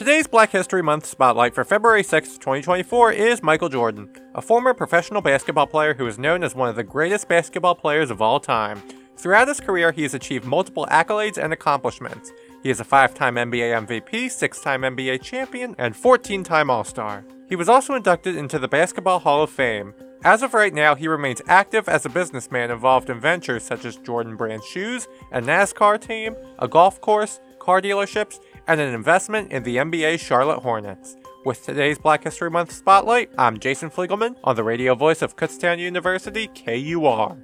Today's Black History Month spotlight for February 6, 2024 is Michael Jordan, a former professional basketball player who is known as one of the greatest basketball players of all time. Throughout his career, he has achieved multiple accolades and accomplishments. He is a five time NBA MVP, six time NBA champion, and 14 time All Star. He was also inducted into the Basketball Hall of Fame. As of right now, he remains active as a businessman involved in ventures such as Jordan Brand Shoes, a NASCAR team, a golf course, car dealerships, and an investment in the NBA Charlotte Hornets. With today's Black History Month spotlight, I'm Jason Fliegelman on the radio voice of Kutztown University, KUR.